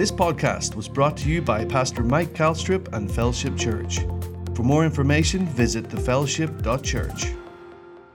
This podcast was brought to you by Pastor Mike Calstrip and Fellowship Church. For more information, visit thefellowship.church.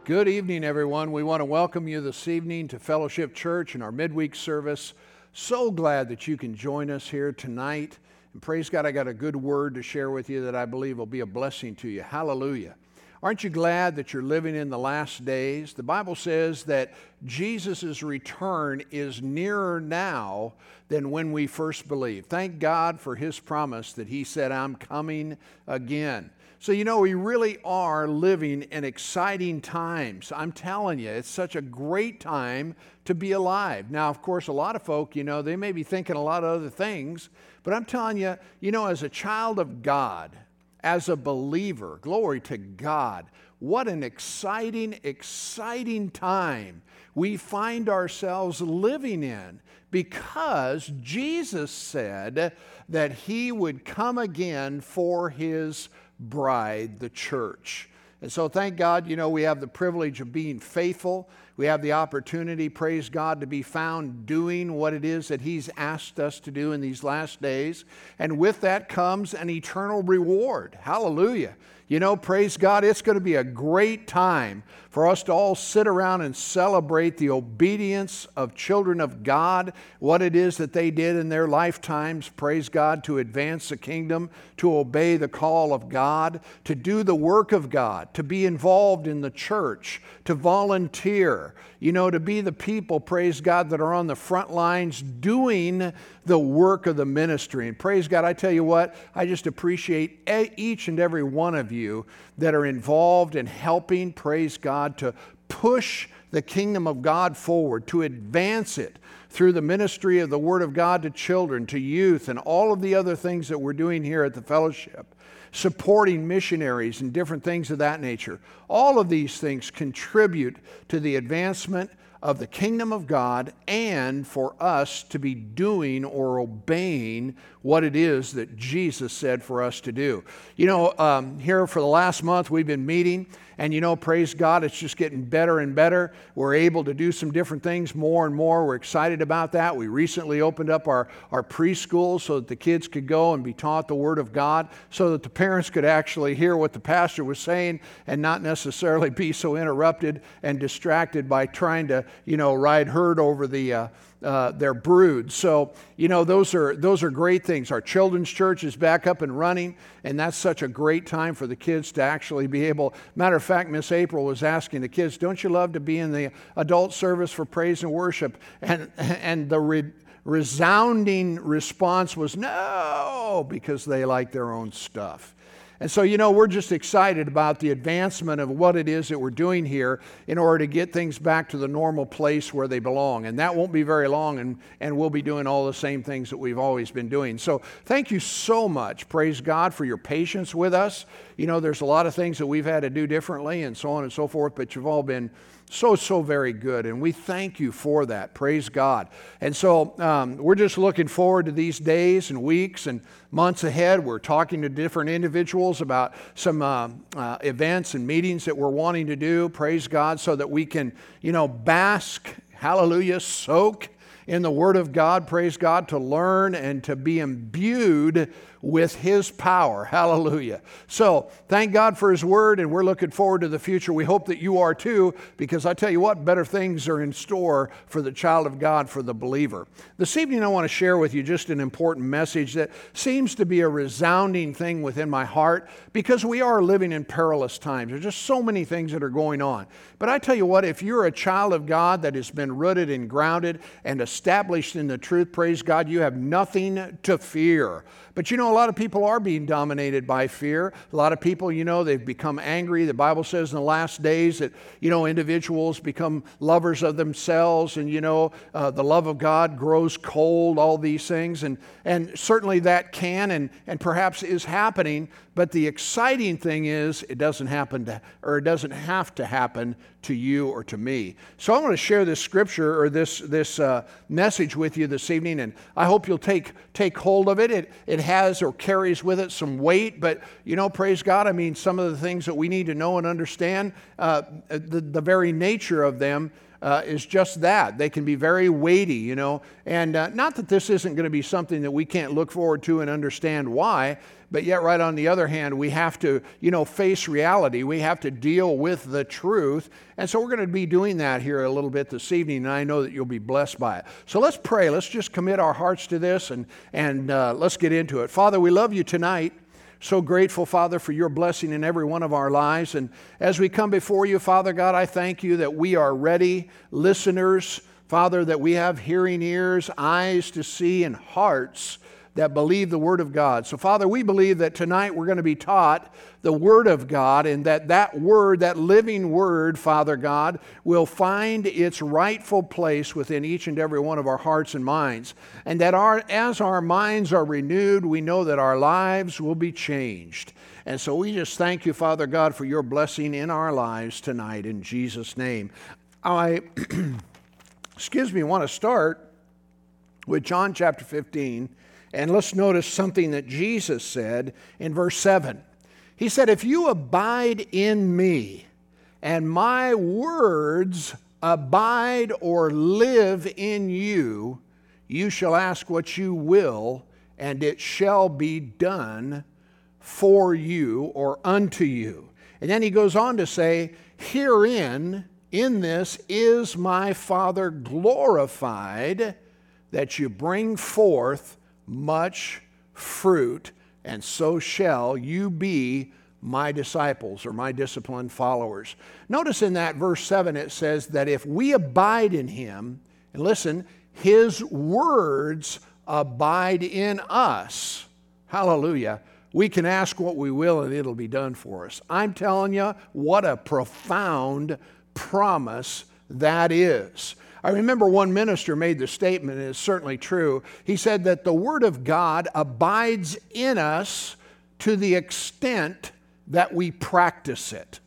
Good evening, everyone. We want to welcome you this evening to Fellowship Church and our midweek service. So glad that you can join us here tonight. And praise God, I got a good word to share with you that I believe will be a blessing to you. Hallelujah. Aren't you glad that you're living in the last days? The Bible says that Jesus' return is nearer now than when we first believed. Thank God for his promise that he said, I'm coming again. So, you know, we really are living in exciting times. I'm telling you, it's such a great time to be alive. Now, of course, a lot of folk, you know, they may be thinking a lot of other things, but I'm telling you, you know, as a child of God, as a believer, glory to God, what an exciting, exciting time we find ourselves living in because Jesus said that he would come again for his bride, the church. And so, thank God, you know, we have the privilege of being faithful. We have the opportunity, praise God, to be found doing what it is that He's asked us to do in these last days. And with that comes an eternal reward. Hallelujah. You know, praise God, it's going to be a great time for us to all sit around and celebrate the obedience of children of God, what it is that they did in their lifetimes, praise God, to advance the kingdom, to obey the call of God, to do the work of God, to be involved in the church, to volunteer, you know, to be the people, praise God, that are on the front lines doing the work of the ministry. And praise God, I tell you what, I just appreciate each and every one of you that are involved in helping, praise God, to push the kingdom of God forward, to advance it through the ministry of the Word of God to children, to youth, and all of the other things that we're doing here at the fellowship supporting missionaries and different things of that nature. All of these things contribute to the advancement of the kingdom of God and for us to be doing or obeying what it is that Jesus said for us to do. You know, um, here for the last month, we've been meeting and you know, praise God, it's just getting better and better. We're able to do some different things more and more. We're excited about that. We recently opened up our, our preschool so that the kids could go and be taught the Word of God, so that the parents could actually hear what the pastor was saying and not necessarily be so interrupted and distracted by trying to, you know, ride herd over the. Uh, uh, their brood. So, you know, those are, those are great things. Our children's church is back up and running, and that's such a great time for the kids to actually be able. Matter of fact, Miss April was asking the kids, Don't you love to be in the adult service for praise and worship? And, and the re- resounding response was no, because they like their own stuff. And so, you know, we're just excited about the advancement of what it is that we're doing here in order to get things back to the normal place where they belong. And that won't be very long, and, and we'll be doing all the same things that we've always been doing. So, thank you so much. Praise God for your patience with us. You know, there's a lot of things that we've had to do differently and so on and so forth, but you've all been so, so very good. And we thank you for that. Praise God. And so um, we're just looking forward to these days and weeks and months ahead. We're talking to different individuals about some uh, uh, events and meetings that we're wanting to do. Praise God. So that we can, you know, bask, hallelujah, soak in the Word of God, praise God, to learn and to be imbued with His power. Hallelujah. So, thank God for His Word, and we're looking forward to the future. We hope that you are too, because I tell you what, better things are in store for the child of God, for the believer. This evening, I want to share with you just an important message that seems to be a resounding thing within my heart, because we are living in perilous times. There's just so many things that are going on. But I tell you what, if you're a child of God that has been rooted and grounded and established in the truth, praise God, you have nothing to fear. But you know, a lot of people are being dominated by fear. A lot of people, you know, they've become angry. The Bible says in the last days that, you know, individuals become lovers of themselves and, you know, uh, the love of God grows cold, all these things. And, and certainly that can and, and perhaps is happening. But the exciting thing is it doesn't happen to, or it doesn't have to happen to you or to me. So I want to share this scripture or this, this uh, message with you this evening, and I hope you'll take, take hold of it. it. It has or carries with it some weight, but you know, praise God, I mean, some of the things that we need to know and understand, uh, the, the very nature of them uh, is just that. They can be very weighty, you know. And uh, not that this isn't going to be something that we can't look forward to and understand why, but yet, right on the other hand, we have to, you know, face reality. We have to deal with the truth. And so we're going to be doing that here a little bit this evening, and I know that you'll be blessed by it. So let's pray. Let's just commit our hearts to this and, and uh, let's get into it. Father, we love you tonight. So grateful, Father, for your blessing in every one of our lives. And as we come before you, Father God, I thank you that we are ready listeners, Father, that we have hearing ears, eyes to see, and hearts that believe the Word of God. So, Father, we believe that tonight we're going to be taught the Word of God and that that Word, that living Word, Father God, will find its rightful place within each and every one of our hearts and minds. And that our, as our minds are renewed, we know that our lives will be changed. And so we just thank you, Father God, for your blessing in our lives tonight in Jesus' name. I, excuse me, want to start with John chapter 15 and let's notice something that Jesus said in verse 7. He said, If you abide in me, and my words abide or live in you, you shall ask what you will, and it shall be done for you or unto you. And then he goes on to say, Herein, in this, is my Father glorified, that you bring forth much fruit, and so shall you be my disciples or my disciplined followers. Notice in that verse 7 it says that if we abide in him, and listen, his words abide in us. Hallelujah. We can ask what we will and it'll be done for us. I'm telling you, what a profound promise that is. I remember one minister made the statement, and it's certainly true. He said that the Word of God abides in us to the extent that we practice it.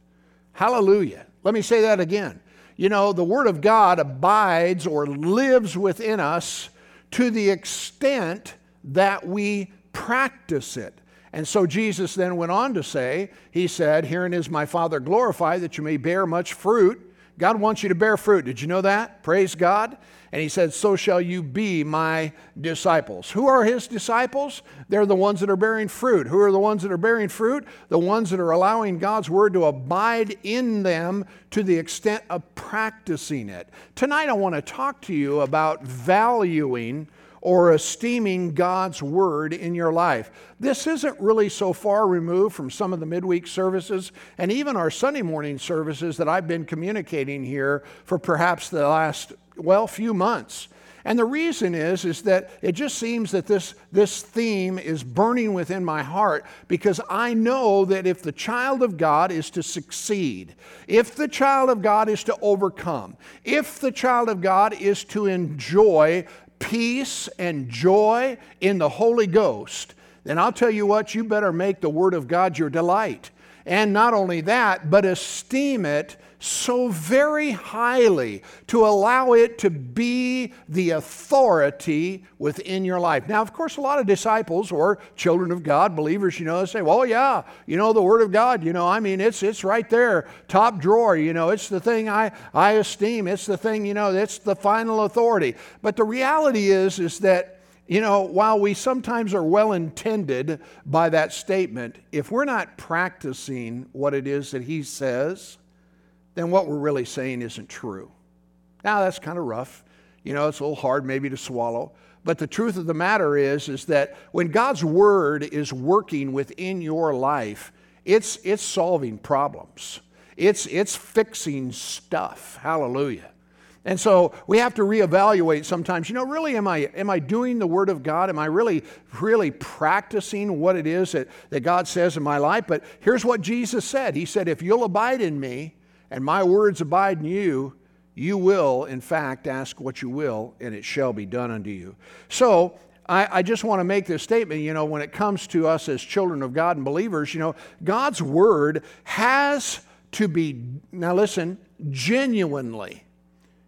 Hallelujah. Let me say that again. You know, the Word of God abides or lives within us to the extent that we practice it. And so Jesus then went on to say, He said, Herein is my Father glorified, that you may bear much fruit God wants you to bear fruit. Did you know that? Praise God. And he said, So shall you be my disciples. Who are his disciples? They're the ones that are bearing fruit. Who are the ones that are bearing fruit? The ones that are allowing God's word to abide in them to the extent of practicing it. Tonight, I want to talk to you about valuing or esteeming God's word in your life. This isn't really so far removed from some of the midweek services and even our Sunday morning services that I've been communicating here for perhaps the last, well, few months. And the reason is, is that it just seems that this, this theme is burning within my heart because I know that if the child of God is to succeed, if the child of God is to overcome, if the child of God is to enjoy peace and joy in the Holy Ghost, then I'll tell you what, you better make the Word of God your delight. And not only that, but esteem it so very highly to allow it to be the authority within your life. Now, of course, a lot of disciples or children of God, believers, you know, say, well, yeah, you know, the Word of God, you know, I mean, it's, it's right there, top drawer, you know, it's the thing I, I esteem, it's the thing, you know, it's the final authority. But the reality is, is that you know, while we sometimes are well intended by that statement, if we're not practicing what it is that he says, then what we're really saying isn't true. Now, that's kind of rough. You know, it's a little hard maybe to swallow. But the truth of the matter is, is that when God's word is working within your life, it's, it's solving problems. It's, it's fixing stuff. Hallelujah. And so we have to reevaluate sometimes, you know, really, am I, am I doing the Word of God? Am I really, really practicing what it is that, that God says in my life? But here's what Jesus said He said, If you'll abide in me, and my words abide in you, you will, in fact, ask what you will, and it shall be done unto you. So, I, I, just want to make this statement, you know, when it comes to us as children of God and believers, you know, God's word has to be, now listen, genuinely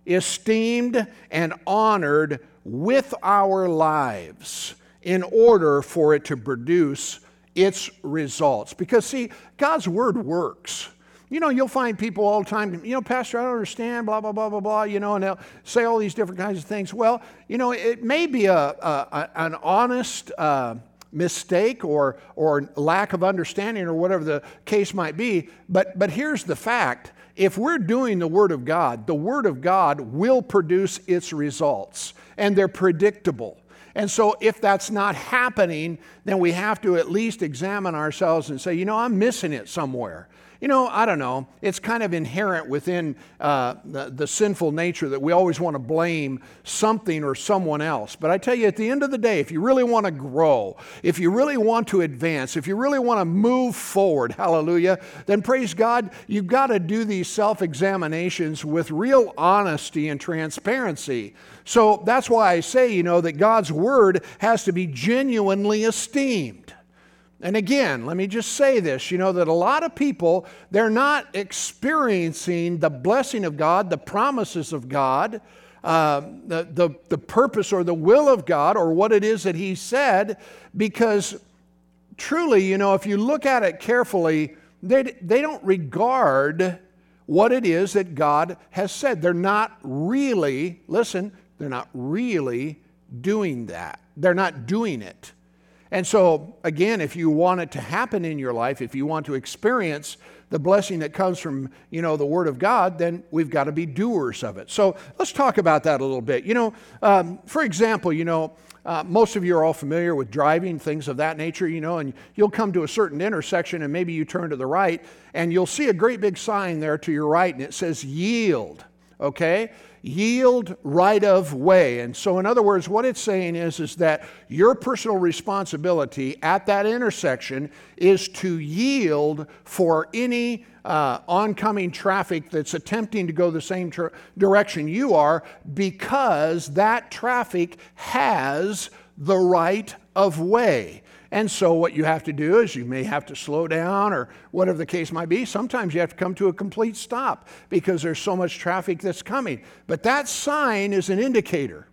esteemed and honored with our lives in order for it to produce its results. Because, see, God's word works. You know, you'll find people all the time, you know, Pastor, I don't understand, blah, blah, blah, blah, blah, you know, and they'll say all these different kinds of things. Well, you know, it may be a, a an honest uh, mistake or, or lack of understanding or whatever the case might be, but, but here's the fact. If we're doing the Word of God, the Word of God will produce its results, and they're predictable. And so, if that's not happening, then we have to at least examine ourselves and say, you know, I'm missing it somewhere. You know, I don't know. It's kind of inherent within uh, the, the sinful nature that we always want to blame something or someone else. But I tell you, at the end of the day, if you really want to grow, if you really want to advance, if you really want to move forward, hallelujah, then praise God, you've got to do these self examinations with real honesty and transparency. So that's why I say, you know, that God's word has to be genuinely esteemed. And again, let me just say this you know, that a lot of people, they're not experiencing the blessing of God, the promises of God, uh, the, the, the purpose or the will of God, or what it is that He said, because truly, you know, if you look at it carefully, they, they don't regard what it is that God has said. They're not really, listen, they're not really doing that. They're not doing it. And so, again, if you want it to happen in your life, if you want to experience the blessing that comes from, you know, the Word of God, then we've got to be doers of it. So let's talk about that a little bit. You know, um, for example, you know, uh, most of you are all familiar with driving, things of that nature, you know, and you'll come to a certain intersection and maybe you turn to the right and you'll see a great big sign there to your right and it says yield, okay? yield right of way. And so, in other words, what it's saying is, is that your personal responsibility at that intersection is to yield for any uh, oncoming traffic that's attempting to go the same tr- direction you are because that traffic has the right of way. And so, what you have to do is you may have to slow down or whatever the case might be. Sometimes you have to come to a complete stop because there's so much traffic that's coming. But that sign is an indicator.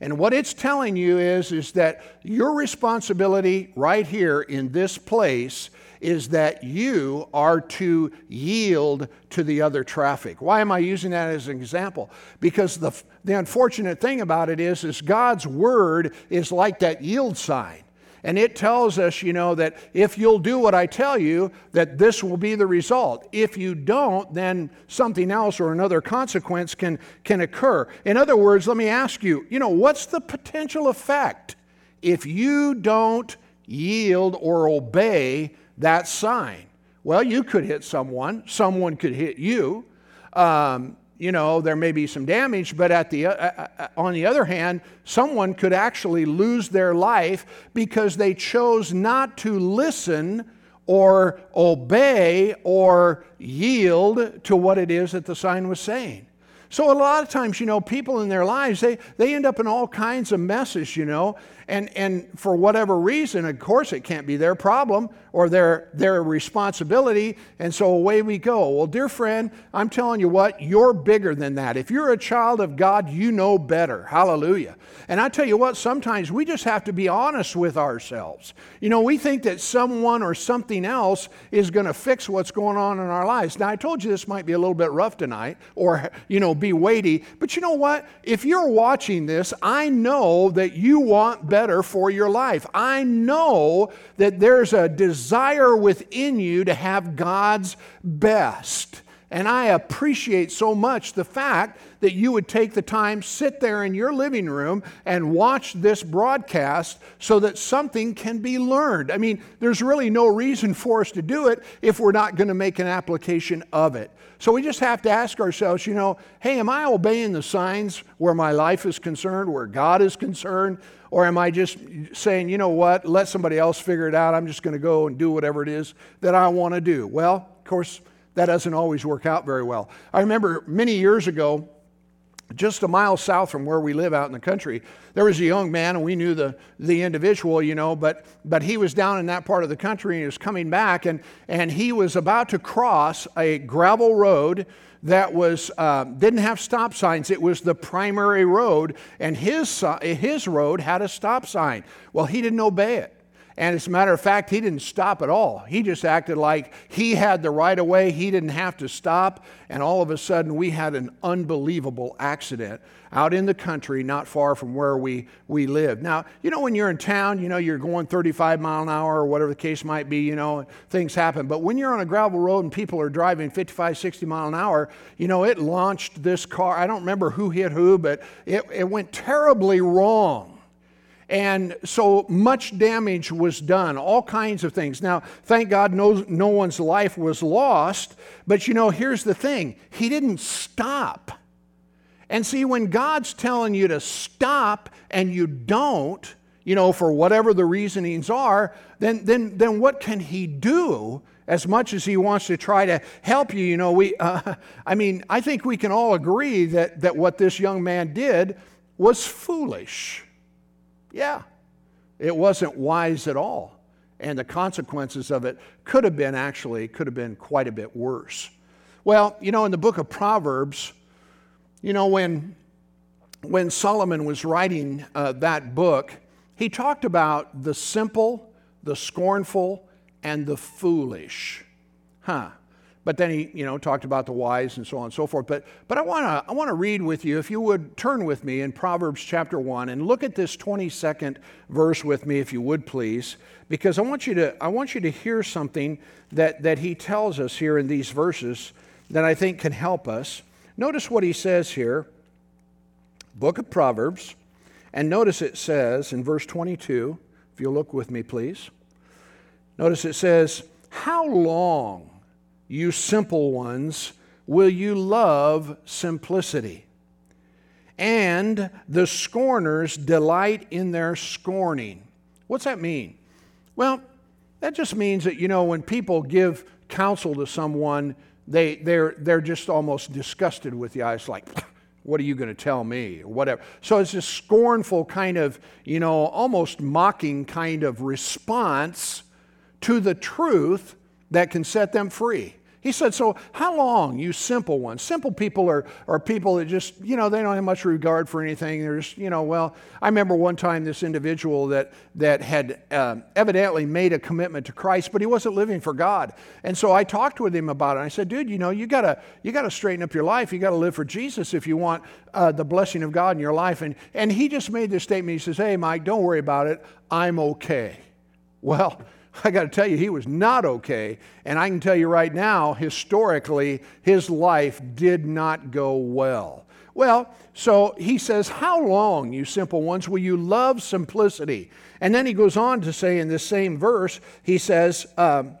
And what it's telling you is, is that your responsibility right here in this place is that you are to yield to the other traffic. Why am I using that as an example? Because the, the unfortunate thing about it is, is God's word is like that yield sign. And it tells us, you know, that if you'll do what I tell you, that this will be the result. If you don't, then something else or another consequence can, can occur. In other words, let me ask you, you know, what's the potential effect if you don't yield or obey that sign? Well, you could hit someone, someone could hit you. Um, you know, there may be some damage, but at the, uh, uh, uh, on the other hand, someone could actually lose their life because they chose not to listen or obey or yield to what it is that the sign was saying. So a lot of times, you know, people in their lives, they, they end up in all kinds of messes, you know, and, and for whatever reason, of course, it can't be their problem or their, their responsibility. And so away we go. Well, dear friend, I'm telling you what, you're bigger than that. If you're a child of God, you know better. Hallelujah. And I tell you what, sometimes we just have to be honest with ourselves. You know, we think that someone or something else is going to fix what's going on in our lives. Now, I told you this might be a little bit rough tonight or, you know, be weighty. But you know what? If you're watching this, I know that you want better better for your life. I know that there's a desire within you to have God's best. And I appreciate so much the fact that you would take the time, sit there in your living room, and watch this broadcast so that something can be learned. I mean, there's really no reason for us to do it if we're not going to make an application of it. So we just have to ask ourselves, you know, hey, am I obeying the signs where my life is concerned, where God is concerned? Or am I just saying, you know what, let somebody else figure it out? I'm just going to go and do whatever it is that I want to do. Well, of course, that doesn't always work out very well. I remember many years ago, just a mile south from where we live out in the country, there was a young man, and we knew the, the individual, you know, but, but he was down in that part of the country and he was coming back, and, and he was about to cross a gravel road that was uh, didn't have stop signs. It was the primary road, and his his road had a stop sign. Well, he didn't obey it. And as a matter of fact, he didn't stop at all. He just acted like he had the right of way. He didn't have to stop. And all of a sudden, we had an unbelievable accident out in the country, not far from where we, we live. Now, you know, when you're in town, you know, you're going 35 mile an hour or whatever the case might be, you know, things happen. But when you're on a gravel road and people are driving 55, 60 mile an hour, you know, it launched this car. I don't remember who hit who, but it, it went terribly wrong. And so much damage was done, all kinds of things. Now, thank God no, no one's life was lost, but you know, here's the thing He didn't stop. And see, when God's telling you to stop and you don't, you know, for whatever the reasonings are, then, then, then what can He do? As much as he wants to try to help you, you know, we, uh, I mean, I think we can all agree that, that what this young man did was foolish. Yeah, it wasn't wise at all. And the consequences of it could have been actually, could have been quite a bit worse. Well, you know, in the book of Proverbs, you know, when, when Solomon was writing uh, that book, he talked about the simple, the scornful, and the foolish. Huh. But then he, you know, talked about the wise and so on and so forth. But, but I want to I wanna read with you, if you would turn with me in Proverbs chapter 1 and look at this 22nd verse with me, if you would please, because I want you to, I want you to hear something that, that he tells us here in these verses that I think can help us. Notice what he says here, book of Proverbs, and notice it says in verse 22, if you'll look with me, please. Notice it says, How long? You simple ones, will you love simplicity? And the scorners delight in their scorning. What's that mean? Well, that just means that, you know, when people give counsel to someone, they, they're, they're just almost disgusted with the eyes, like, what are you going to tell me? Or whatever. So it's this scornful kind of, you know, almost mocking kind of response to the truth that can set them free. He said, So, how long, you simple ones? Simple people are, are people that just, you know, they don't have much regard for anything. They're just, you know, well, I remember one time this individual that, that had uh, evidently made a commitment to Christ, but he wasn't living for God. And so I talked with him about it. I said, Dude, you know, you got to you gotta straighten up your life. You got to live for Jesus if you want uh, the blessing of God in your life. And, and he just made this statement. He says, Hey, Mike, don't worry about it. I'm okay. Well, I got to tell you, he was not okay. And I can tell you right now, historically, his life did not go well. Well, so he says, How long, you simple ones, will you love simplicity? And then he goes on to say in this same verse, he says, um,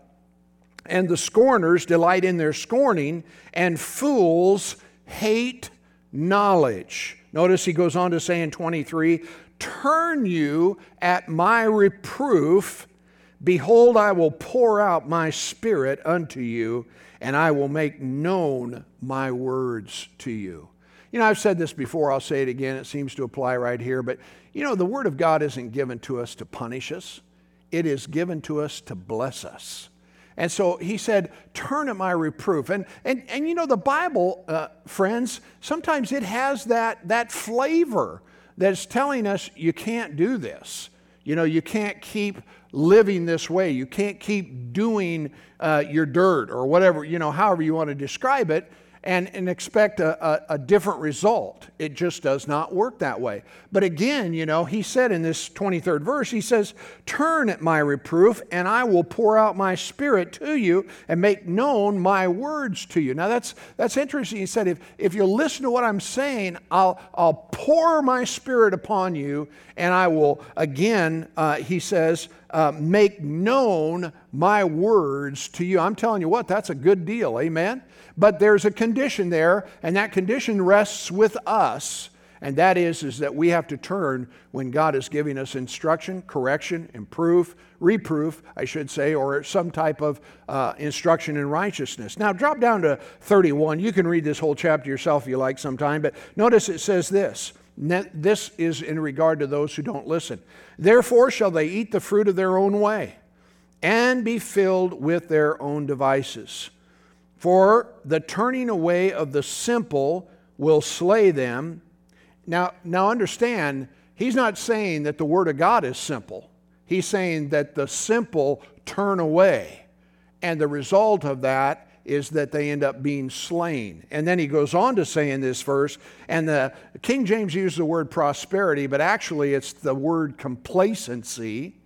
And the scorners delight in their scorning, and fools hate knowledge. Notice he goes on to say in 23, Turn you at my reproof Behold, I will pour out my spirit unto you, and I will make known my words to you. You know, I've said this before, I'll say it again. It seems to apply right here. But, you know, the Word of God isn't given to us to punish us, it is given to us to bless us. And so he said, Turn at my reproof. And, and, and you know, the Bible, uh, friends, sometimes it has that, that flavor that's telling us you can't do this. You know, you can't keep living this way. You can't keep doing uh, your dirt or whatever, you know, however you want to describe it and, and expect a, a, a, different result. It just does not work that way. But again, you know, he said in this 23rd verse, he says, Turn at my reproof, and I will pour out my spirit to you and make known my words to you. Now that's that's interesting. He said, if, if you listen to what I'm saying, I'll I'll pour my spirit upon you, and I will again, uh, he says, uh, make known my words to you. I'm telling you what, that's a good deal. Amen. But there's a condition there, and that condition rests with us. And that is, is that we have to turn when God is giving us instruction, correction, improve, reproof, I should say, or some type of uh, instruction in righteousness. Now, drop down to 31. You can read this whole chapter yourself if you like sometime, but notice it says this. This is in regard to those who don't listen. Therefore, shall they eat the fruit of their own way and be filled with their own devices. For the turning away of the simple will slay them. Now, now understand, he's not saying that the Word of God is simple. He's saying that the simple turn away. And the result of that is that they end up being slain. And then he goes on to say in this verse, and the King James used the word prosperity, but actually it's the word complacency.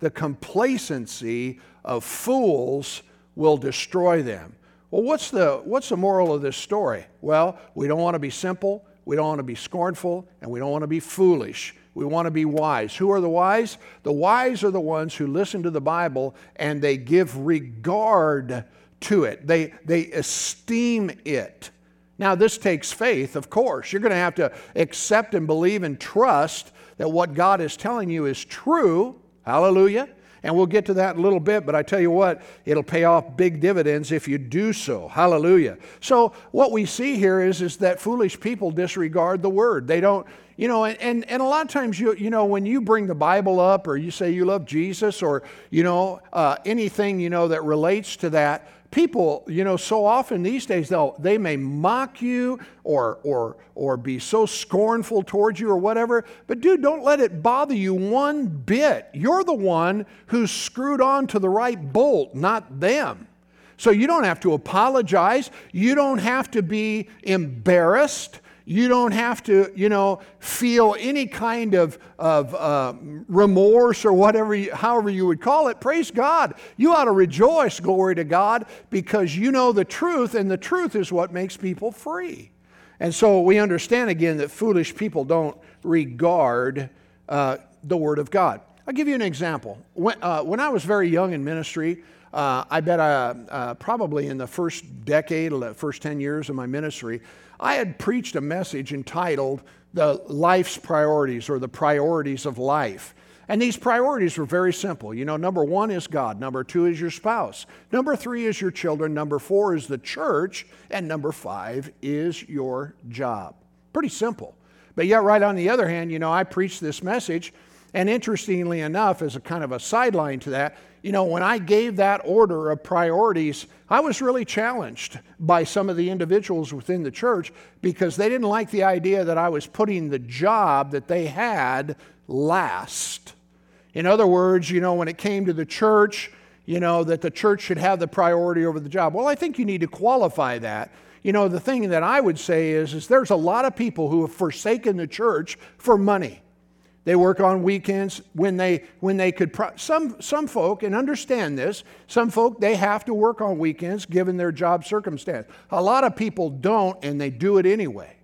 The complacency of fools will destroy them. Well, what's the, what's the moral of this story? Well, we don't want to be simple, we don't want to be scornful, and we don't want to be foolish. We want to be wise. Who are the wise? The wise are the ones who listen to the Bible and they give regard to it, they, they esteem it. Now, this takes faith, of course. You're going to have to accept and believe and trust that what God is telling you is true. Hallelujah. And we'll get to that in a little bit, but I tell you what, it'll pay off big dividends if you do so. Hallelujah. So, what we see here is, is that foolish people disregard the word. They don't, you know, and, and and a lot of times, you, you know, when you bring the Bible up or you say you love Jesus or, you know, uh, anything, you know, that relates to that, people, you know, so often these days they'll they may mock you or or or be so scornful towards you or whatever. But dude, don't let it bother you one bit. You're the one who's screwed on to the right bolt, not them. So you don't have to apologize. You don't have to be embarrassed. You don't have to, you know, feel any kind of, of uh, remorse or whatever, you, however you would call it. Praise God. You ought to rejoice, glory to God, because you know the truth, and the truth is what makes people free. And so we understand again that foolish people don't regard uh, the Word of God. I'll give you an example. When, uh, when I was very young in ministry, uh, I bet I, uh, uh, probably in the first decade, or the first 10 years of my ministry, I had preached a message entitled The Life's Priorities or the Priorities of Life. And these priorities were very simple. You know, number one is God, number two is your spouse, number three is your children, number four is the church, and number five is your job. Pretty simple. But yet, right on the other hand, you know, I preached this message, and interestingly enough, as a kind of a sideline to that, you know, when I gave that order of priorities, I was really challenged by some of the individuals within the church because they didn't like the idea that I was putting the job that they had last. In other words, you know, when it came to the church, you know, that the church should have the priority over the job. Well, I think you need to qualify that. You know, the thing that I would say is, is there's a lot of people who have forsaken the church for money. They work on weekends when they when they could. Pro- some some folk and understand this. Some folk they have to work on weekends given their job circumstance. A lot of people don't, and they do it anyway.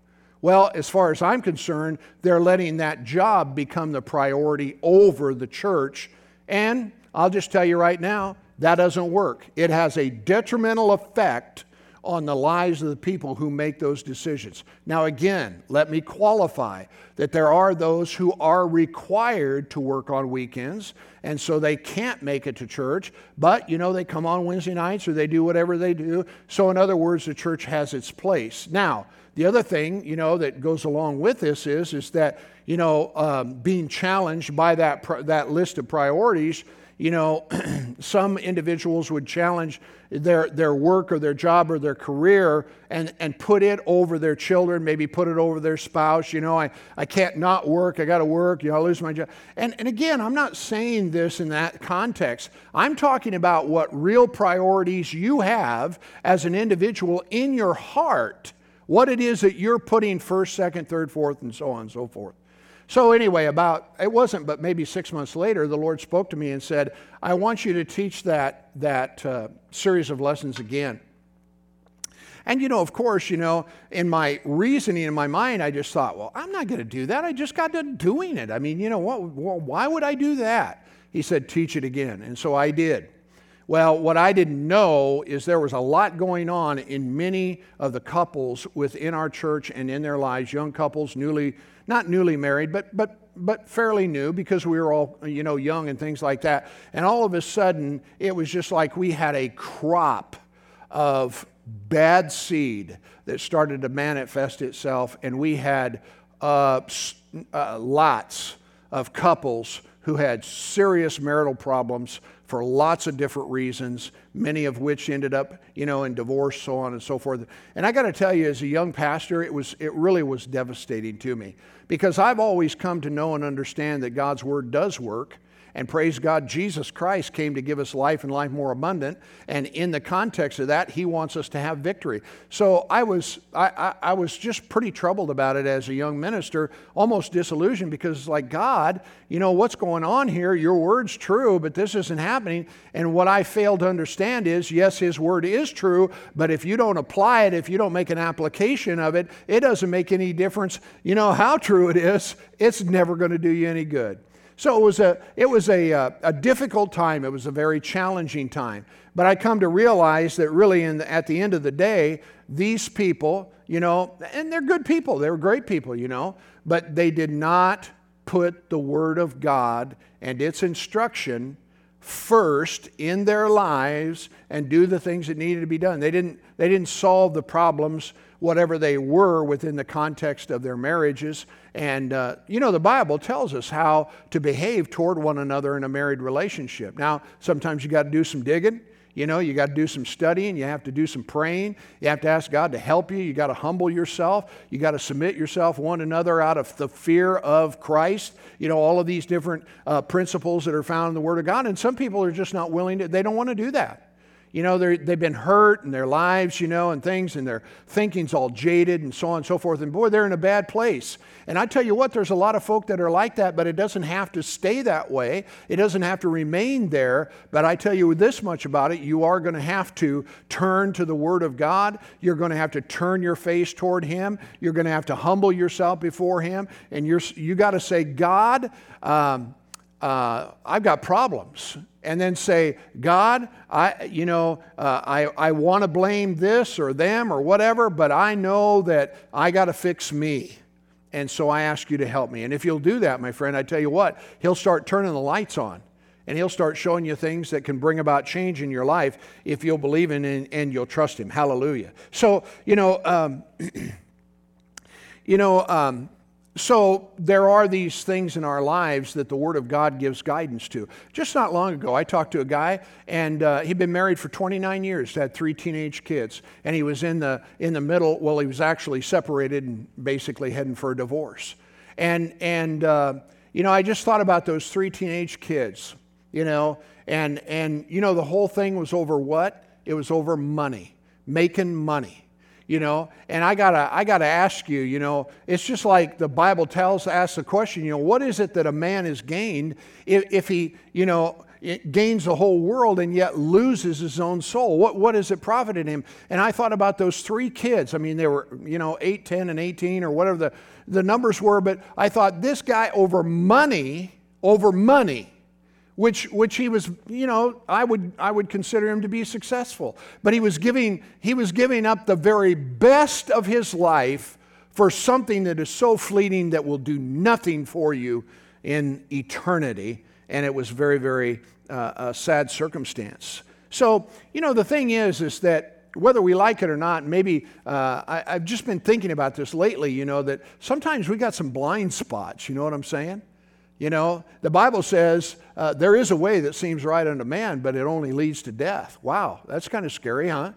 Well, as far as I'm concerned, they're letting that job become the priority over the church. And I'll just tell you right now, that doesn't work. It has a detrimental effect on the lives of the people who make those decisions. Now, again, let me qualify that there are those who are required to work on weekends, and so they can't make it to church, but you know, they come on Wednesday nights or they do whatever they do. So, in other words, the church has its place. Now, the other thing, you know, that goes along with this is, is that, you know, um, being challenged by that, that list of priorities you know, some individuals would challenge their, their work or their job or their career and, and put it over their children, maybe put it over their spouse. You know, I, I can't not work, I got to work, you know, I lose my job. And, and again, I'm not saying this in that context. I'm talking about what real priorities you have as an individual in your heart, what it is that you're putting first, second, third, fourth, and so on and so forth. So, anyway, about, it wasn't, but maybe six months later, the Lord spoke to me and said, I want you to teach that, that uh, series of lessons again. And, you know, of course, you know, in my reasoning, in my mind, I just thought, well, I'm not going to do that. I just got done doing it. I mean, you know, what, why would I do that? He said, teach it again. And so I did. Well, what I didn't know is there was a lot going on in many of the couples within our church and in their lives, young couples, newly not newly married, but, but, but fairly new because we were all, you know, young and things like that. And all of a sudden, it was just like we had a crop of bad seed that started to manifest itself, and we had uh, uh, lots of couples who had serious marital problems for lots of different reasons, many of which ended up, you know, in divorce, so on and so forth. And I got to tell you, as a young pastor, it was it really was devastating to me because I've always come to know and understand that God's word does work And praise God, Jesus Christ came to give us life and life more abundant. And in the context of that, He wants us to have victory. So I was, I, I, I was just pretty troubled about it as a young minister, almost disillusioned because, like, God, you know, what's going on here? Your word's true, but this isn't happening. And what I failed to understand is yes, His word is true, but if you don't apply it, if you don't make an application of it, it doesn't make any difference. You know how true it is, it's never going to do you any good. So it was, a, it was a, a, uh, a, difficult time. It was a very challenging time. But I come to realize that really, the, at the end of the day, these people, you know, and they're good people, they were great people, you know, but they did not put the Word of God and its instruction first in their lives and do the things that needed to be done. They didn't, they didn't solve the problems, whatever they were, within the context of their marriages. And, uh, you know, the Bible tells us how to behave toward one another in a married relationship. Now, sometimes you got to do some digging. You know, you got to do some studying, you have to do some praying, you have to ask God to help you, you got to humble yourself, you got to submit yourself one another out of the fear of Christ. You know, all of these different uh, principles that are found in the Word of God. And some people are just not willing to, they don't want to do that you know, they've been hurt in their lives, you know, and things, and their thinking's all jaded and so on and so forth. And boy, they're in a bad place. And I tell you what, there's a lot of folk that are like that, but it doesn't have to stay that way. It doesn't have to remain there. But I tell you this much about it you are going to have to turn to the Word of God. You're going to have to turn your face toward Him. You're going to have to humble yourself before Him. And you're, you got to say, God, um, uh, I've got problems. And then say, God, I, you know, uh, I, I want to blame this or them or whatever, but I know that I got to fix me. And so I ask you to help me. And if you'll do that, my friend, I tell you what, He'll start turning the lights on. And He'll start showing you things that can bring about change in your life if you'll believe in and, and you'll trust Him. Hallelujah. So, you know, um, you know, um, so there are these things in our lives that the Word of God gives guidance to. Just not long ago, I talked to a guy, and uh, he'd been married for 29 years, had three teenage kids, and he was in the in the middle. Well, he was actually separated and basically heading for a divorce. And and uh, you know, I just thought about those three teenage kids, you know, and and you know, the whole thing was over what? It was over money, making money you know? And i gotta i gotta ask you you know it's just like the bible tells asks the question you know what is it that a man has gained if, if he you know gains the whole world and yet loses his own soul? What, what has it profited him? And i thought about those three kids. I mean they were you know 8 10 and 18 or whatever the, the numbers were but i thought this guy over money over money which, which he was, you know, I would, I would consider him to be successful. But he was, giving, he was giving up the very best of his life for something that is so fleeting that will do nothing for you in eternity. And it was very, very uh, a sad circumstance. So, you know, the thing is, is that whether we like it or not, maybe uh, I, I've just been thinking about this lately, you know, that sometimes we got some blind spots, you know what I'm saying? You know, the Bible says uh, there is a way that seems right unto man, but it only leads to death. Wow, that's kind of scary, huh?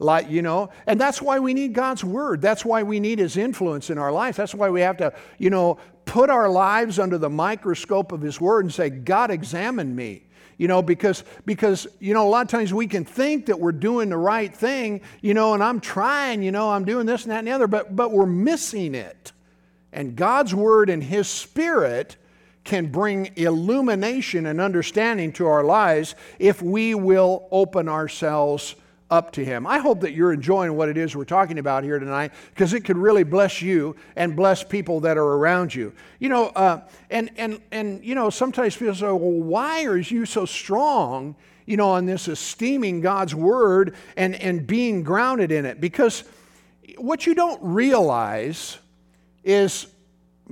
Like, you know, and that's why we need God's word. That's why we need his influence in our life. That's why we have to, you know, put our lives under the microscope of his word and say, God, examine me you know because because you know a lot of times we can think that we're doing the right thing you know and i'm trying you know i'm doing this and that and the other but but we're missing it and god's word and his spirit can bring illumination and understanding to our lives if we will open ourselves up to Him. I hope that you're enjoying what it is we're talking about here tonight because it could really bless you and bless people that are around you. You know, uh, and, and, and, you know, sometimes people say, well, why are you so strong, you know, on this esteeming God's Word and, and being grounded in it? Because what you don't realize is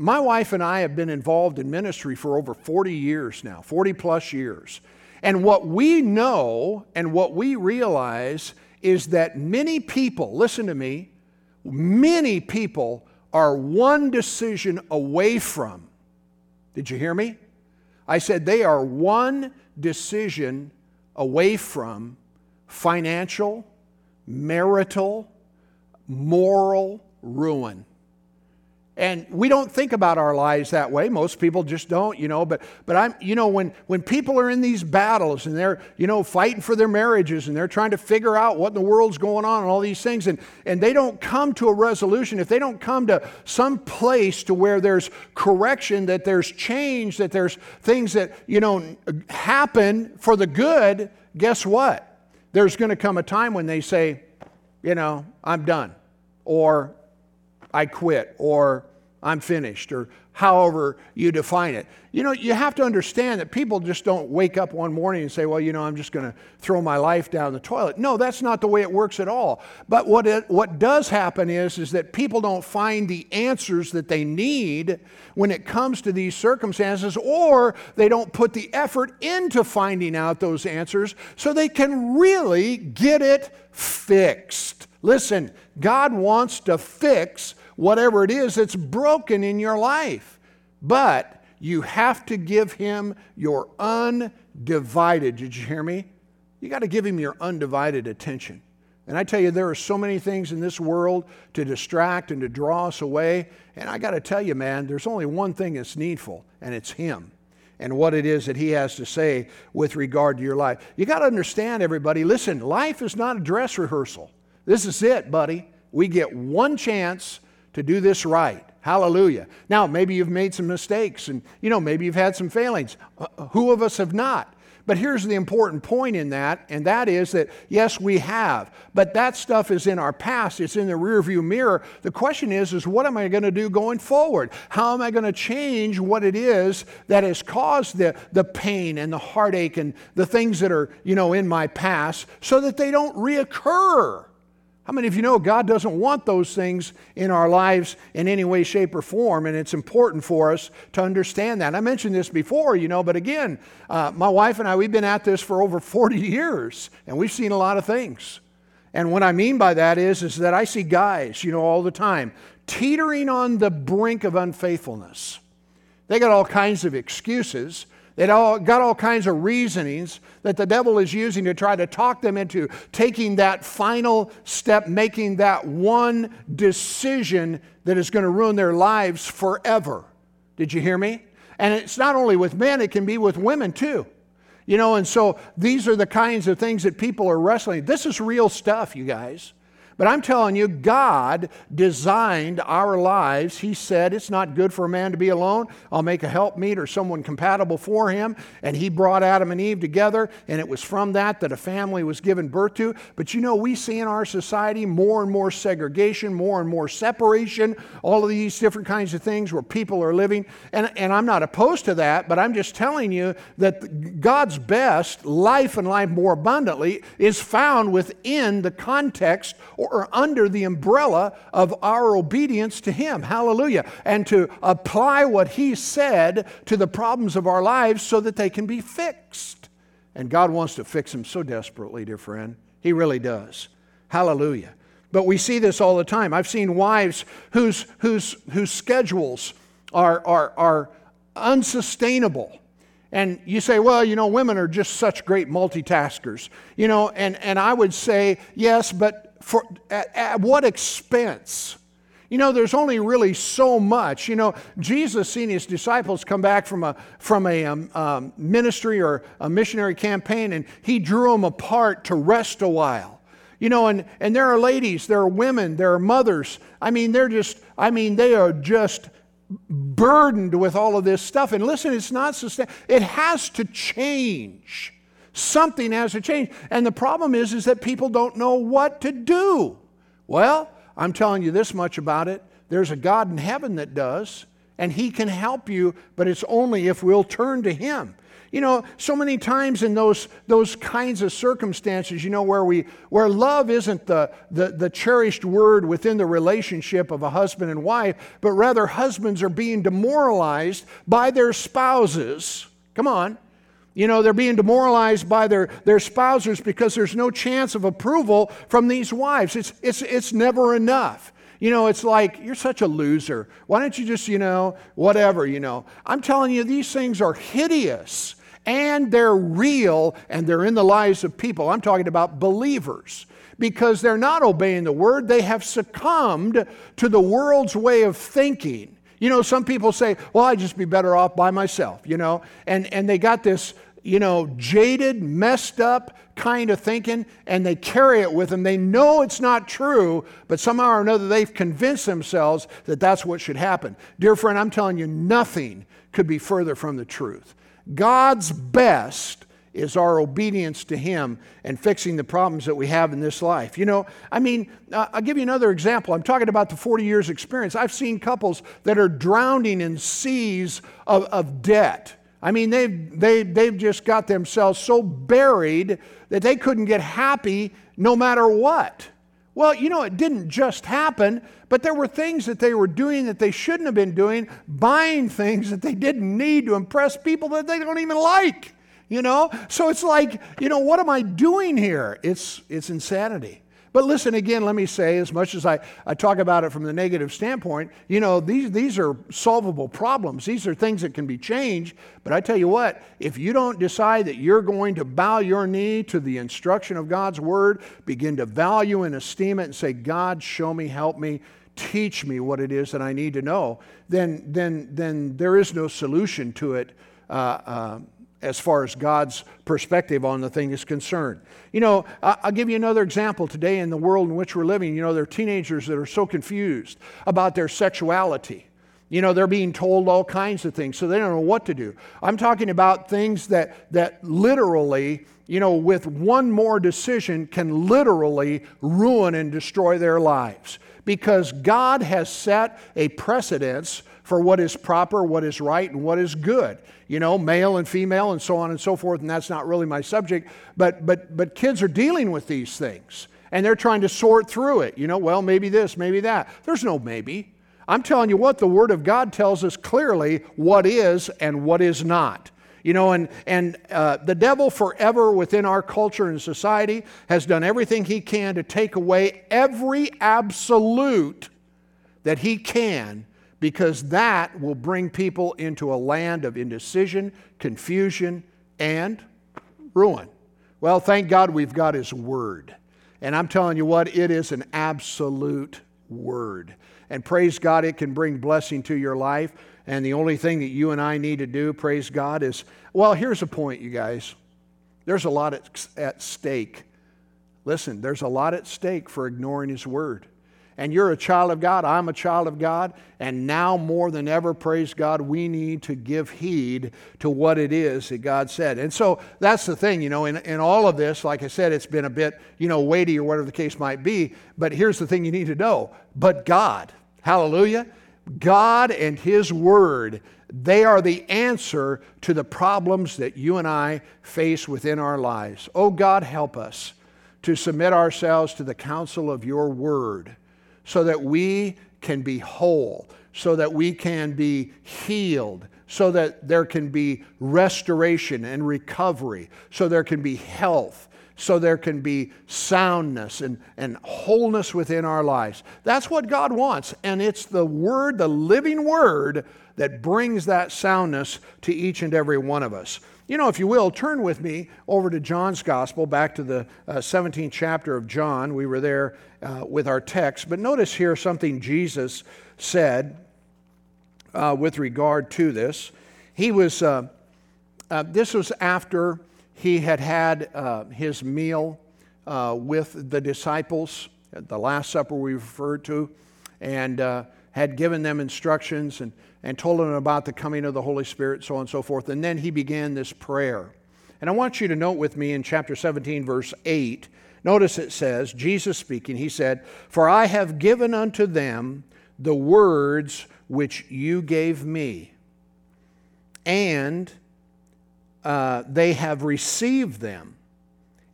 my wife and I have been involved in ministry for over 40 years now, 40 plus years. And what we know and what we realize is that many people, listen to me, many people are one decision away from. Did you hear me? I said they are one decision away from financial, marital, moral ruin. And we don't think about our lives that way. Most people just don't, you know. But, but I'm, you know, when, when people are in these battles and they're, you know, fighting for their marriages and they're trying to figure out what in the world's going on and all these things, and, and they don't come to a resolution, if they don't come to some place to where there's correction, that there's change, that there's things that, you know, happen for the good, guess what? There's going to come a time when they say, you know, I'm done, or I quit, or I'm finished, or however you define it. You know, you have to understand that people just don't wake up one morning and say, well, you know, I'm just going to throw my life down the toilet. No, that's not the way it works at all. But what, it, what does happen is, is that people don't find the answers that they need when it comes to these circumstances, or they don't put the effort into finding out those answers so they can really get it fixed. Listen, God wants to fix whatever it is that's broken in your life. But you have to give him your undivided, did you hear me? You got to give him your undivided attention. And I tell you, there are so many things in this world to distract and to draw us away. And I got to tell you, man, there's only one thing that's needful, and it's Him and what it is that He has to say with regard to your life. You got to understand, everybody, listen, life is not a dress rehearsal. This is it, buddy. We get one chance to do this right. Hallelujah. Now, maybe you've made some mistakes and, you know, maybe you've had some failings. Uh, who of us have not? But here's the important point in that, and that is that yes, we have, but that stuff is in our past. It's in the rearview mirror. The question is, is what am I going to do going forward? How am I going to change what it is that has caused the, the pain and the heartache and the things that are, you know, in my past so that they don't reoccur? How many of you know God doesn't want those things in our lives in any way, shape, or form? And it's important for us to understand that. I mentioned this before, you know, but again, uh, my wife and I, we've been at this for over 40 years, and we've seen a lot of things. And what I mean by that is, is that I see guys, you know, all the time teetering on the brink of unfaithfulness. They got all kinds of excuses. They all got all kinds of reasonings that the devil is using to try to talk them into taking that final step, making that one decision that is going to ruin their lives forever. Did you hear me? And it's not only with men, it can be with women too. You know, and so these are the kinds of things that people are wrestling. This is real stuff, you guys. But I'm telling you, God designed our lives. He said, It's not good for a man to be alone. I'll make a helpmeet or someone compatible for him. And He brought Adam and Eve together, and it was from that that a family was given birth to. But you know, we see in our society more and more segregation, more and more separation, all of these different kinds of things where people are living. And, and I'm not opposed to that, but I'm just telling you that God's best life and life more abundantly is found within the context or or under the umbrella of our obedience to Him. Hallelujah. And to apply what He said to the problems of our lives so that they can be fixed. And God wants to fix them so desperately, dear friend. He really does. Hallelujah. But we see this all the time. I've seen wives whose, whose, whose schedules are, are, are unsustainable. And you say, well, you know, women are just such great multitaskers. You know, and, and I would say, yes, but for, at, at what expense? You know, there's only really so much. You know, Jesus seen his disciples come back from a, from a um, um, ministry or a missionary campaign, and he drew them apart to rest a while. You know, and, and there are ladies, there are women, there are mothers. I mean, they're just, I mean, they are just burdened with all of this stuff. And listen, it's not sustainable. It has to change. Something has to change. And the problem is, is that people don't know what to do. Well, I'm telling you this much about it. There's a God in heaven that does, and He can help you, but it's only if we'll turn to Him. You know, so many times in those, those kinds of circumstances, you know, where, we, where love isn't the, the, the cherished word within the relationship of a husband and wife, but rather husbands are being demoralized by their spouses. Come on. You know, they're being demoralized by their, their spouses because there's no chance of approval from these wives. It's, it's, it's never enough. You know, it's like, you're such a loser. Why don't you just, you know, whatever, you know? I'm telling you, these things are hideous and they're real and they're in the lives of people. I'm talking about believers. because they're not obeying the word. They have succumbed to the world's way of thinking. You know, some people say, well, I'd just be better off by myself, you know, and, and they got this, you know, jaded, messed up kind of thinking, and they carry it with them. They know it's not true, but somehow or another they've convinced themselves that that's what should happen. Dear friend, I'm telling you, nothing could be further from the truth. God's best is our obedience to Him and fixing the problems that we have in this life. You know, I mean, uh, I'll give you another example. I'm talking about the 40 years experience. I've seen couples that are drowning in seas of, of debt. I mean, they've, they, they've just got themselves so buried that they couldn't get happy no matter what. Well, you know, it didn't just happen, but there were things that they were doing that they shouldn't have been doing, buying things that they didn't need to impress people that they don't even like you know? So it's like, you know, what am I doing here? It's, it's insanity. But listen, again, let me say, as much as I, I talk about it from the negative standpoint, you know, these, these are solvable problems. These are things that can be changed. But I tell you what, if you don't decide that you're going to bow your knee to the instruction of God's word, begin to value and esteem it, and say, God, show me, help me, teach me what it is that I need to know, then, then, then there is no solution to it. Uh, uh, as far as God's perspective on the thing is concerned. You know, I'll give you another example today in the world in which we're living. You know, there are teenagers that are so confused about their sexuality. You know, they're being told all kinds of things, so they don't know what to do. I'm talking about things that, that literally, you know, with one more decision can literally ruin and destroy their lives. Because God has set a precedence for what is proper, what is right, and what is good. You know, male and female, and so on and so forth, and that's not really my subject. But, but, but kids are dealing with these things, and they're trying to sort through it. You know, well, maybe this, maybe that. There's no maybe. I'm telling you what, the Word of God tells us clearly what is and what is not. You know, and, and uh, the devil forever within our culture and society has done everything he can to take away every absolute that he can because that will bring people into a land of indecision, confusion, and ruin. Well, thank God we've got His Word. And I'm telling you what, it is an absolute Word. And praise God, it can bring blessing to your life. And the only thing that you and I need to do, praise God, is well, here's a point, you guys. There's a lot at, at stake. Listen, there's a lot at stake for ignoring His Word and you're a child of God, I'm a child of God, and now more than ever, praise God, we need to give heed to what it is that God said. And so that's the thing, you know, in, in all of this, like I said, it's been a bit, you know, weighty or whatever the case might be, but here's the thing you need to know. But God, hallelujah, God and His Word, they are the answer to the problems that you and I face within our lives. Oh God, help us to submit ourselves to the counsel of your Word so that we can be whole, so that we can be healed, so that there can be restoration and recovery, so there can be health, so there can be soundness and, and wholeness within our lives. That's what God wants. And it's the Word, the living Word, that brings that soundness to each and every one of us. You know, if you will, turn with me over to John's Gospel, back to the uh, 17th chapter of John. We were there uh, with our text. But notice here something Jesus said uh, with regard to this. He was, uh, uh, this was after he had had uh, his meal with the disciples, at the Last Supper we referred to, and had given them instructions and and told them about the coming of the Holy Spirit, so on and so forth. And then he began this prayer. And I want you to note with me in chapter 17, verse 8, notice it says, Jesus speaking, he said, For I have given unto them the words which you gave me, and uh, they have received them,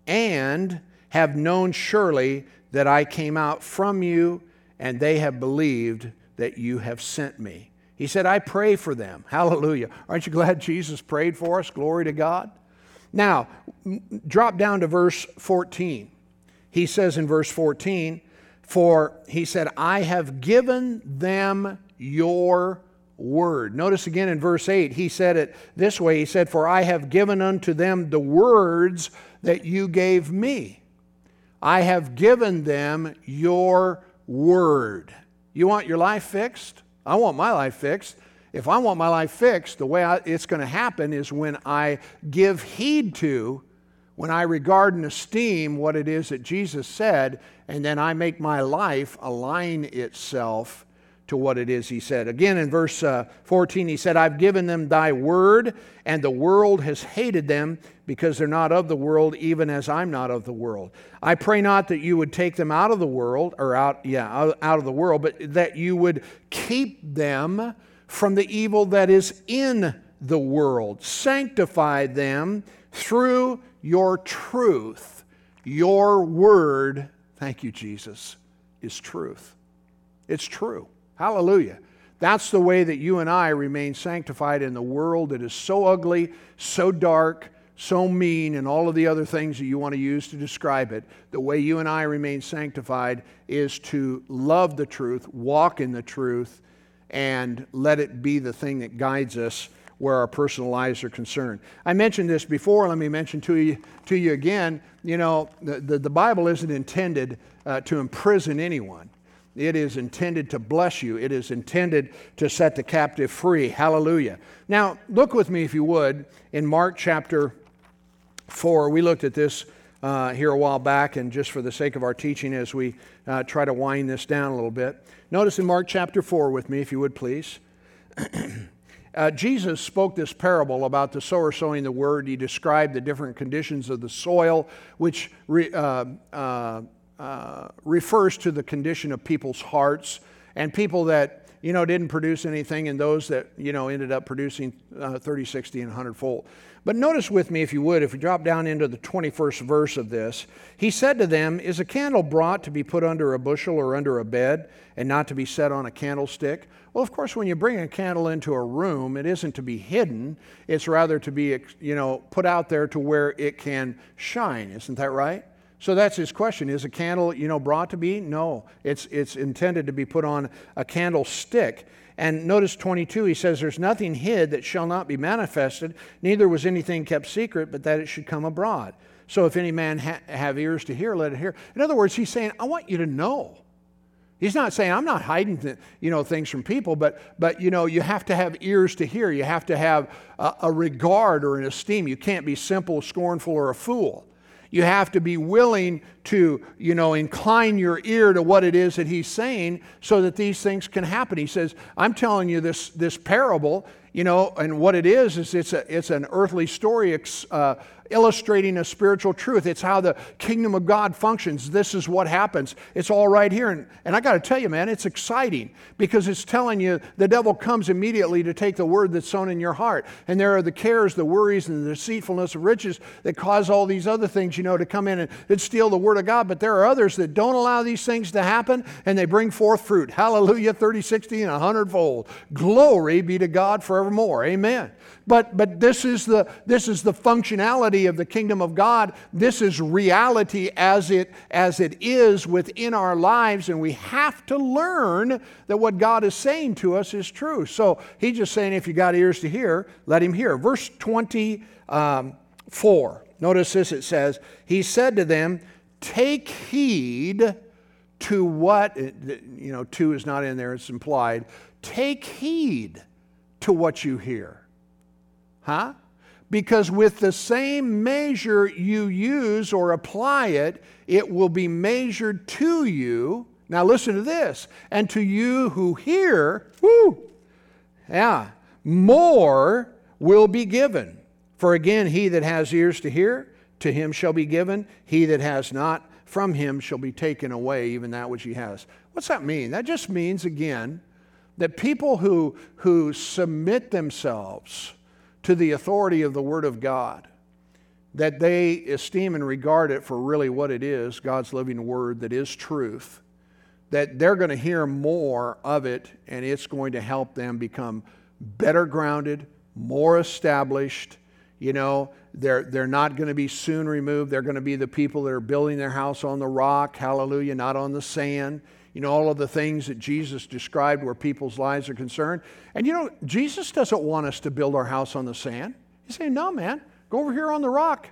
and have known surely that I came out from you, and they have believed that you have sent me. He said, I pray for them. Hallelujah. Aren't you glad Jesus prayed for us? Glory to God. Now, drop down to verse 14. He says in verse 14, For he said, I have given them your word. Notice again in verse 8, he said it this way He said, For I have given unto them the words that you gave me. I have given them your word. You want your life fixed? I want my life fixed. If I want my life fixed, the way I, it's going to happen is when I give heed to, when I regard and esteem what it is that Jesus said, and then I make my life align itself to what it is he said. Again, in verse uh, 14, he said, I've given them thy word, and the world has hated them because they're not of the world, even as I'm not of the world. I pray not that you would take them out of the world, or out, yeah, out of the world, but that you would keep them from the evil that is in the world. Sanctify them through your truth. Your word, thank you, Jesus, is truth. It's true. Hallelujah. That's the way that you and I remain sanctified in the world that is so ugly, so dark, so mean, and all of the other things that you want to use to describe it. The way you and I remain sanctified is to love the truth, walk in the truth, and let it be the thing that guides us where our personal lives are concerned. I mentioned this before. Let me mention to you, to you again. You know, the, the, the Bible isn't intended uh, to imprison anyone. It is intended to bless you. It is intended to set the captive free. Hallelujah. Now, look with me, if you would, in Mark chapter 4. We looked at this uh, here a while back, and just for the sake of our teaching, as we uh, try to wind this down a little bit, notice in Mark chapter 4 with me, if you would please. uh, Jesus spoke this parable about the sower sowing the word. He described the different conditions of the soil, which re, uh, uh, uh, refers to the condition of people's hearts and people that you know didn't produce anything and those that you know ended up producing uh, 30 60 and 100 fold. But notice with me if you would if we drop down into the 21st verse of this he said to them is a candle brought to be put under a bushel or under a bed and not to be set on a candlestick? Well of course when you bring a candle into a room it isn't to be hidden. It's rather to be you know put out there to where it can shine. Isn't that right so that's his question. Is a candle, you know, brought to be? No. It's, it's intended to be put on a candlestick. And notice 22, he says, There's nothing hid that shall not be manifested, neither was anything kept secret, but that it should come abroad. So if any man ha- have ears to hear, let it hear. In other words, he's saying, I want you to know. He's not saying I'm not hiding th- you know things from people, but but you know you have to have ears to hear. You have to have a, a regard or an esteem. You can't be simple, scornful, or a fool. You have to be willing to, you know, incline your ear to what it is that he's saying so that these things can happen. He says, I'm telling you this, this parable, you know, and what it is, is it's, a, it's an earthly story uh, illustrating a spiritual truth. It's how the kingdom of God functions. This is what happens. It's all right here. And, and I got to tell you, man, it's exciting because it's telling you the devil comes immediately to take the word that's sown in your heart. And there are the cares, the worries, and the deceitfulness of riches that cause all these other things, you know, to come in and, and steal the word of God. But there are others that don't allow these things to happen and they bring forth fruit. Hallelujah, 30, 60, and 100 fold. Glory be to God forevermore. Amen. But, but this, is the, this is the functionality of the kingdom of God. This is reality as it, as it is within our lives, and we have to learn that what God is saying to us is true. So he's just saying, if you got ears to hear, let him hear. Verse 24, um, notice this it says, He said to them, Take heed to what, you know, to is not in there, it's implied. Take heed to what you hear. Huh? Because with the same measure you use or apply it, it will be measured to you. Now listen to this. And to you who hear, whoo, yeah, more will be given. For again, he that has ears to hear, to him shall be given. He that has not, from him shall be taken away, even that which he has. What's that mean? That just means, again, that people who, who submit themselves to the authority of the Word of God, that they esteem and regard it for really what it is God's living Word that is truth, that they're going to hear more of it and it's going to help them become better grounded, more established. You know, they're, they're not going to be soon removed. They're going to be the people that are building their house on the rock, hallelujah, not on the sand you know, all of the things that Jesus described where people's lives are concerned. And you know, Jesus doesn't want us to build our house on the sand. He's saying, no, man, go over here on the rock.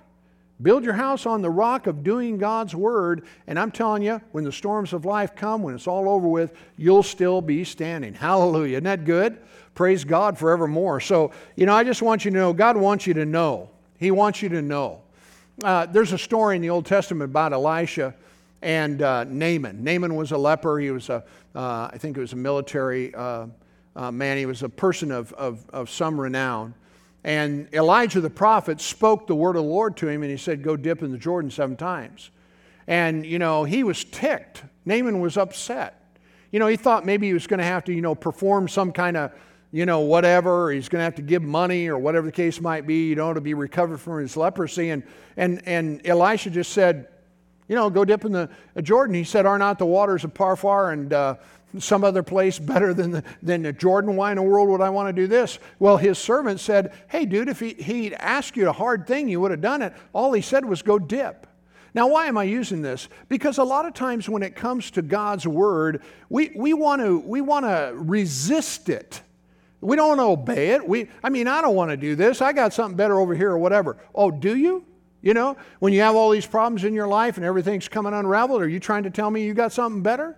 Build your house on the rock of doing God's word. And I'm telling you, when the storms of life come, when it's all over with, you'll still be standing. Hallelujah. Isn't that good? Praise God forevermore. So, you know, I just want you to know God wants you to know. He wants you to know. Uh, there's a story in the Old Testament about Elisha and uh, Naaman. Naaman was a leper. He was a, uh, I think it was a military uh, uh, man. He was a person of, of, of some renown. And Elijah the prophet spoke the word of the Lord to him, and he said, Go dip in the Jordan seven times. And, you know, he was ticked. Naaman was upset. You know, he thought maybe he was going to have to, you know, perform some kind of, you know, whatever. He's going to have to give money or whatever the case might be, you know, to be recovered from his leprosy. And, and, and Elisha just said, you know, go dip in the Jordan. He said, Are not the waters of Pharpar and uh, some other place better than the, than the Jordan? Why in the world would I want to do this? Well, his servant said, Hey, dude, if he, he'd asked you a hard thing, you would have done it. All he said was go dip. Now, why am I using this? Because a lot of times when it comes to God's word, we, we want to we want to resist it. We don't want to obey it. We, I mean, I don't want to do this. I got something better over here or whatever. Oh, do you? You know, when you have all these problems in your life and everything's coming unraveled, are you trying to tell me you got something better?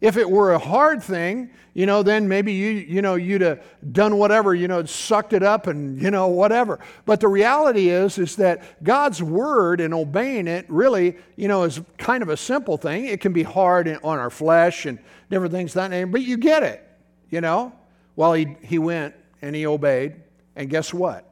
If it were a hard thing, you know, then maybe you, you know, you'd have done whatever, you know, sucked it up and, you know, whatever. But the reality is, is that God's word and obeying it really, you know, is kind of a simple thing. It can be hard on our flesh and different things that name, but you get it, you know. Well, he, he went and he obeyed, and guess what?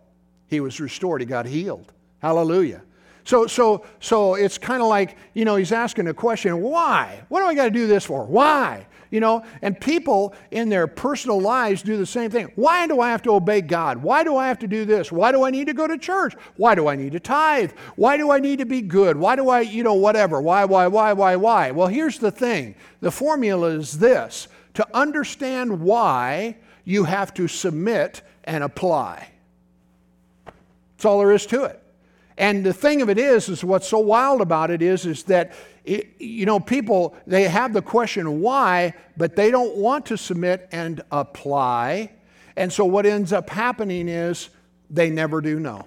He was restored. He got healed. Hallelujah. So, so, so it's kind of like, you know, he's asking a question why? What do I got to do this for? Why? You know, and people in their personal lives do the same thing. Why do I have to obey God? Why do I have to do this? Why do I need to go to church? Why do I need to tithe? Why do I need to be good? Why do I, you know, whatever? Why, why, why, why, why? Well, here's the thing the formula is this to understand why, you have to submit and apply. That's all there is to it. And the thing of it is, is what's so wild about it is, is that it, you know people they have the question why, but they don't want to submit and apply. And so what ends up happening is they never do know,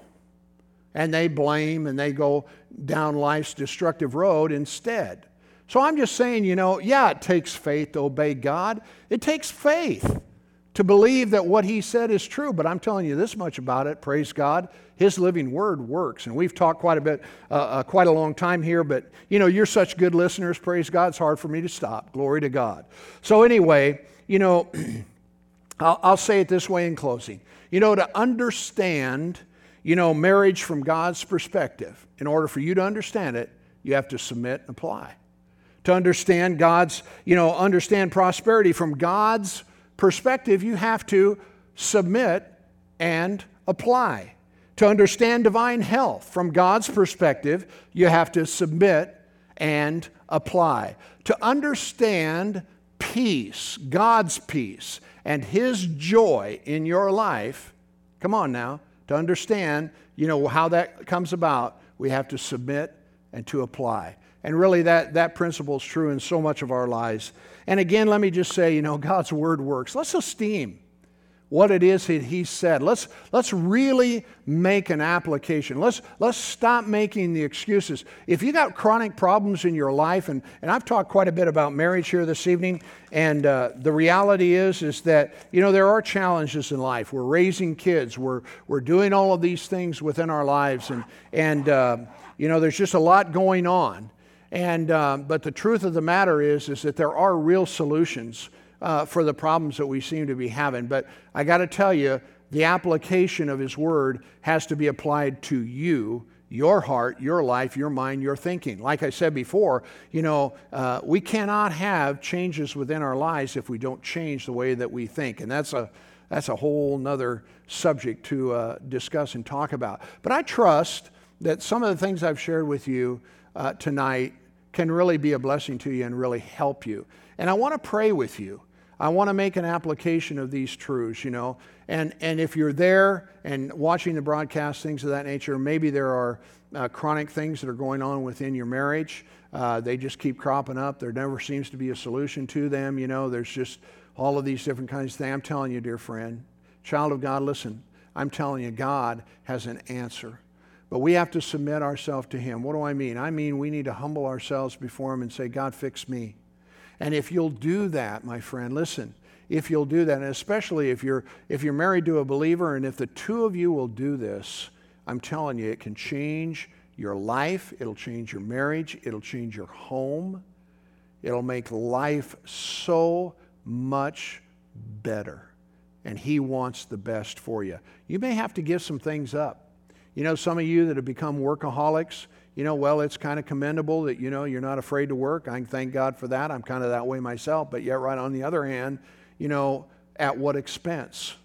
and they blame and they go down life's destructive road instead. So I'm just saying, you know, yeah, it takes faith to obey God. It takes faith to believe that what he said is true. But I'm telling you this much about it, praise God. His living word works. And we've talked quite a bit, uh, uh, quite a long time here, but you know, you're such good listeners, praise God. It's hard for me to stop. Glory to God. So, anyway, you know, I'll, I'll say it this way in closing. You know, to understand, you know, marriage from God's perspective, in order for you to understand it, you have to submit and apply. To understand God's, you know, understand prosperity from God's perspective, you have to submit and apply. To understand divine health from God's perspective, you have to submit and apply. To understand peace, God's peace, and His joy in your life, come on now, to understand, you know, how that comes about, we have to submit and to apply. And really, that, that principle is true in so much of our lives. And again, let me just say, you know, God's word works. Let's esteem what it is that He said. Let's, let's really make an application. Let's, let's stop making the excuses. If you got chronic problems in your life, and, and I've talked quite a bit about marriage here this evening, and uh, the reality is, is that, you know, there are challenges in life. We're raising kids, we're, we're doing all of these things within our lives, and, and uh, you know, there's just a lot going on. And, uh, but the truth of the matter is, is that there are real solutions uh, for the problems that we seem to be having. But I got to tell you, the application of His Word has to be applied to you, your heart, your life, your mind, your thinking. Like I said before, you know, uh, we cannot have changes within our lives if we don't change the way that we think. And that's a, that's a whole nother subject to uh, discuss and talk about. But I trust that some of the things I've shared with you uh, tonight can really be a blessing to you and really help you. And I want to pray with you. I want to make an application of these truths, you know. And, and if you're there and watching the broadcast, things of that nature, maybe there are uh, chronic things that are going on within your marriage. Uh, they just keep cropping up. There never seems to be a solution to them, you know. There's just all of these different kinds of things. I'm telling you, dear friend, child of God, listen, I'm telling you, God has an answer. But we have to submit ourselves to Him. What do I mean? I mean, we need to humble ourselves before Him and say, God, fix me. And if you'll do that, my friend, listen, if you'll do that, and especially if you're, if you're married to a believer, and if the two of you will do this, I'm telling you, it can change your life, it'll change your marriage, it'll change your home, it'll make life so much better. And He wants the best for you. You may have to give some things up. You know, some of you that have become workaholics, you know, well, it's kind of commendable that, you know, you're not afraid to work. I thank God for that. I'm kind of that way myself. But yet, right on the other hand, you know, at what expense?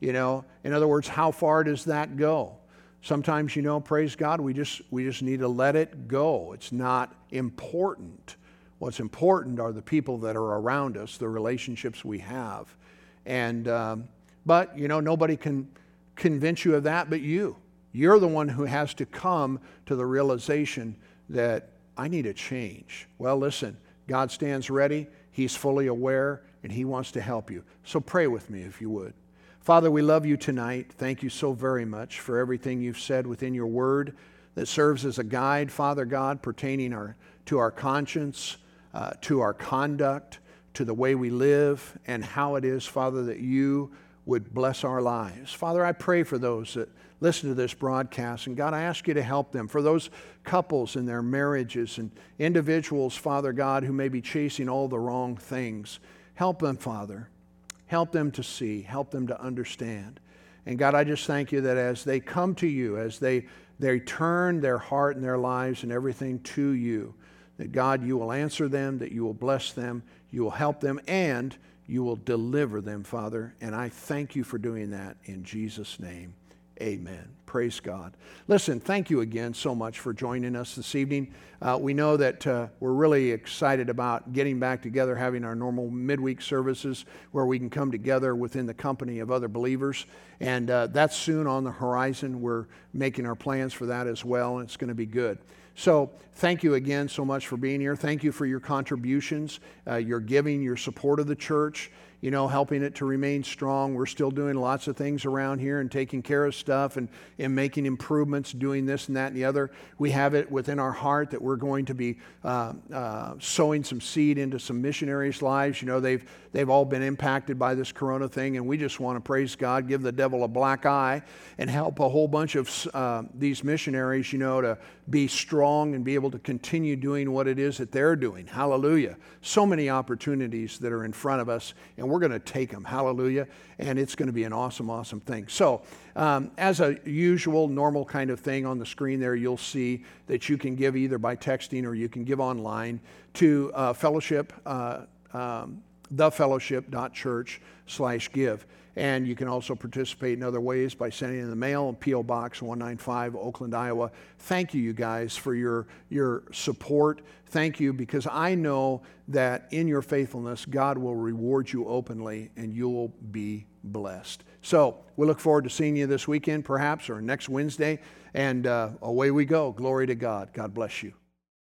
You know, in other words, how far does that go? Sometimes, you know, praise God, we just, we just need to let it go. It's not important. What's important are the people that are around us, the relationships we have. And, um, but, you know, nobody can convince you of that but you. You're the one who has to come to the realization that I need a change. Well, listen, God stands ready, He's fully aware, and He wants to help you. So pray with me if you would. Father, we love you tonight. Thank you so very much for everything you've said within your word that serves as a guide, Father God, pertaining our, to our conscience, uh, to our conduct, to the way we live, and how it is, Father, that you would bless our lives. Father, I pray for those that listen to this broadcast, and God, I ask you to help them. For those couples in their marriages and individuals, Father God, who may be chasing all the wrong things, help them, Father. Help them to see, help them to understand. And God, I just thank you that as they come to you, as they, they turn their heart and their lives and everything to you, that God, you will answer them, that you will bless them, you will help them, and you will deliver them, Father. And I thank you for doing that in Jesus' name. Amen. Praise God. Listen, thank you again so much for joining us this evening. Uh, we know that uh, we're really excited about getting back together, having our normal midweek services where we can come together within the company of other believers. And uh, that's soon on the horizon. We're making our plans for that as well, and it's going to be good. So, thank you again so much for being here. Thank you for your contributions, uh, your giving, your support of the church you know, helping it to remain strong. We're still doing lots of things around here and taking care of stuff and, and making improvements, doing this and that and the other. We have it within our heart that we're going to be uh, uh, sowing some seed into some missionaries' lives. You know, they've, they've all been impacted by this corona thing, and we just want to praise God, give the devil a black eye, and help a whole bunch of uh, these missionaries, you know, to be strong and be able to continue doing what it is that they're doing. Hallelujah. So many opportunities that are in front of us, and we're going to take them. Hallelujah. And it's going to be an awesome, awesome thing. So, um, as a usual, normal kind of thing on the screen there, you'll see that you can give either by texting or you can give online to uh, fellowship, uh, um, thefellowship.church slash give. And you can also participate in other ways by sending in the mail, P.O. Box 195, Oakland, Iowa. Thank you, you guys, for your, your support. Thank you because I know that in your faithfulness, God will reward you openly and you'll be blessed. So we look forward to seeing you this weekend, perhaps, or next Wednesday. And uh, away we go. Glory to God. God bless you.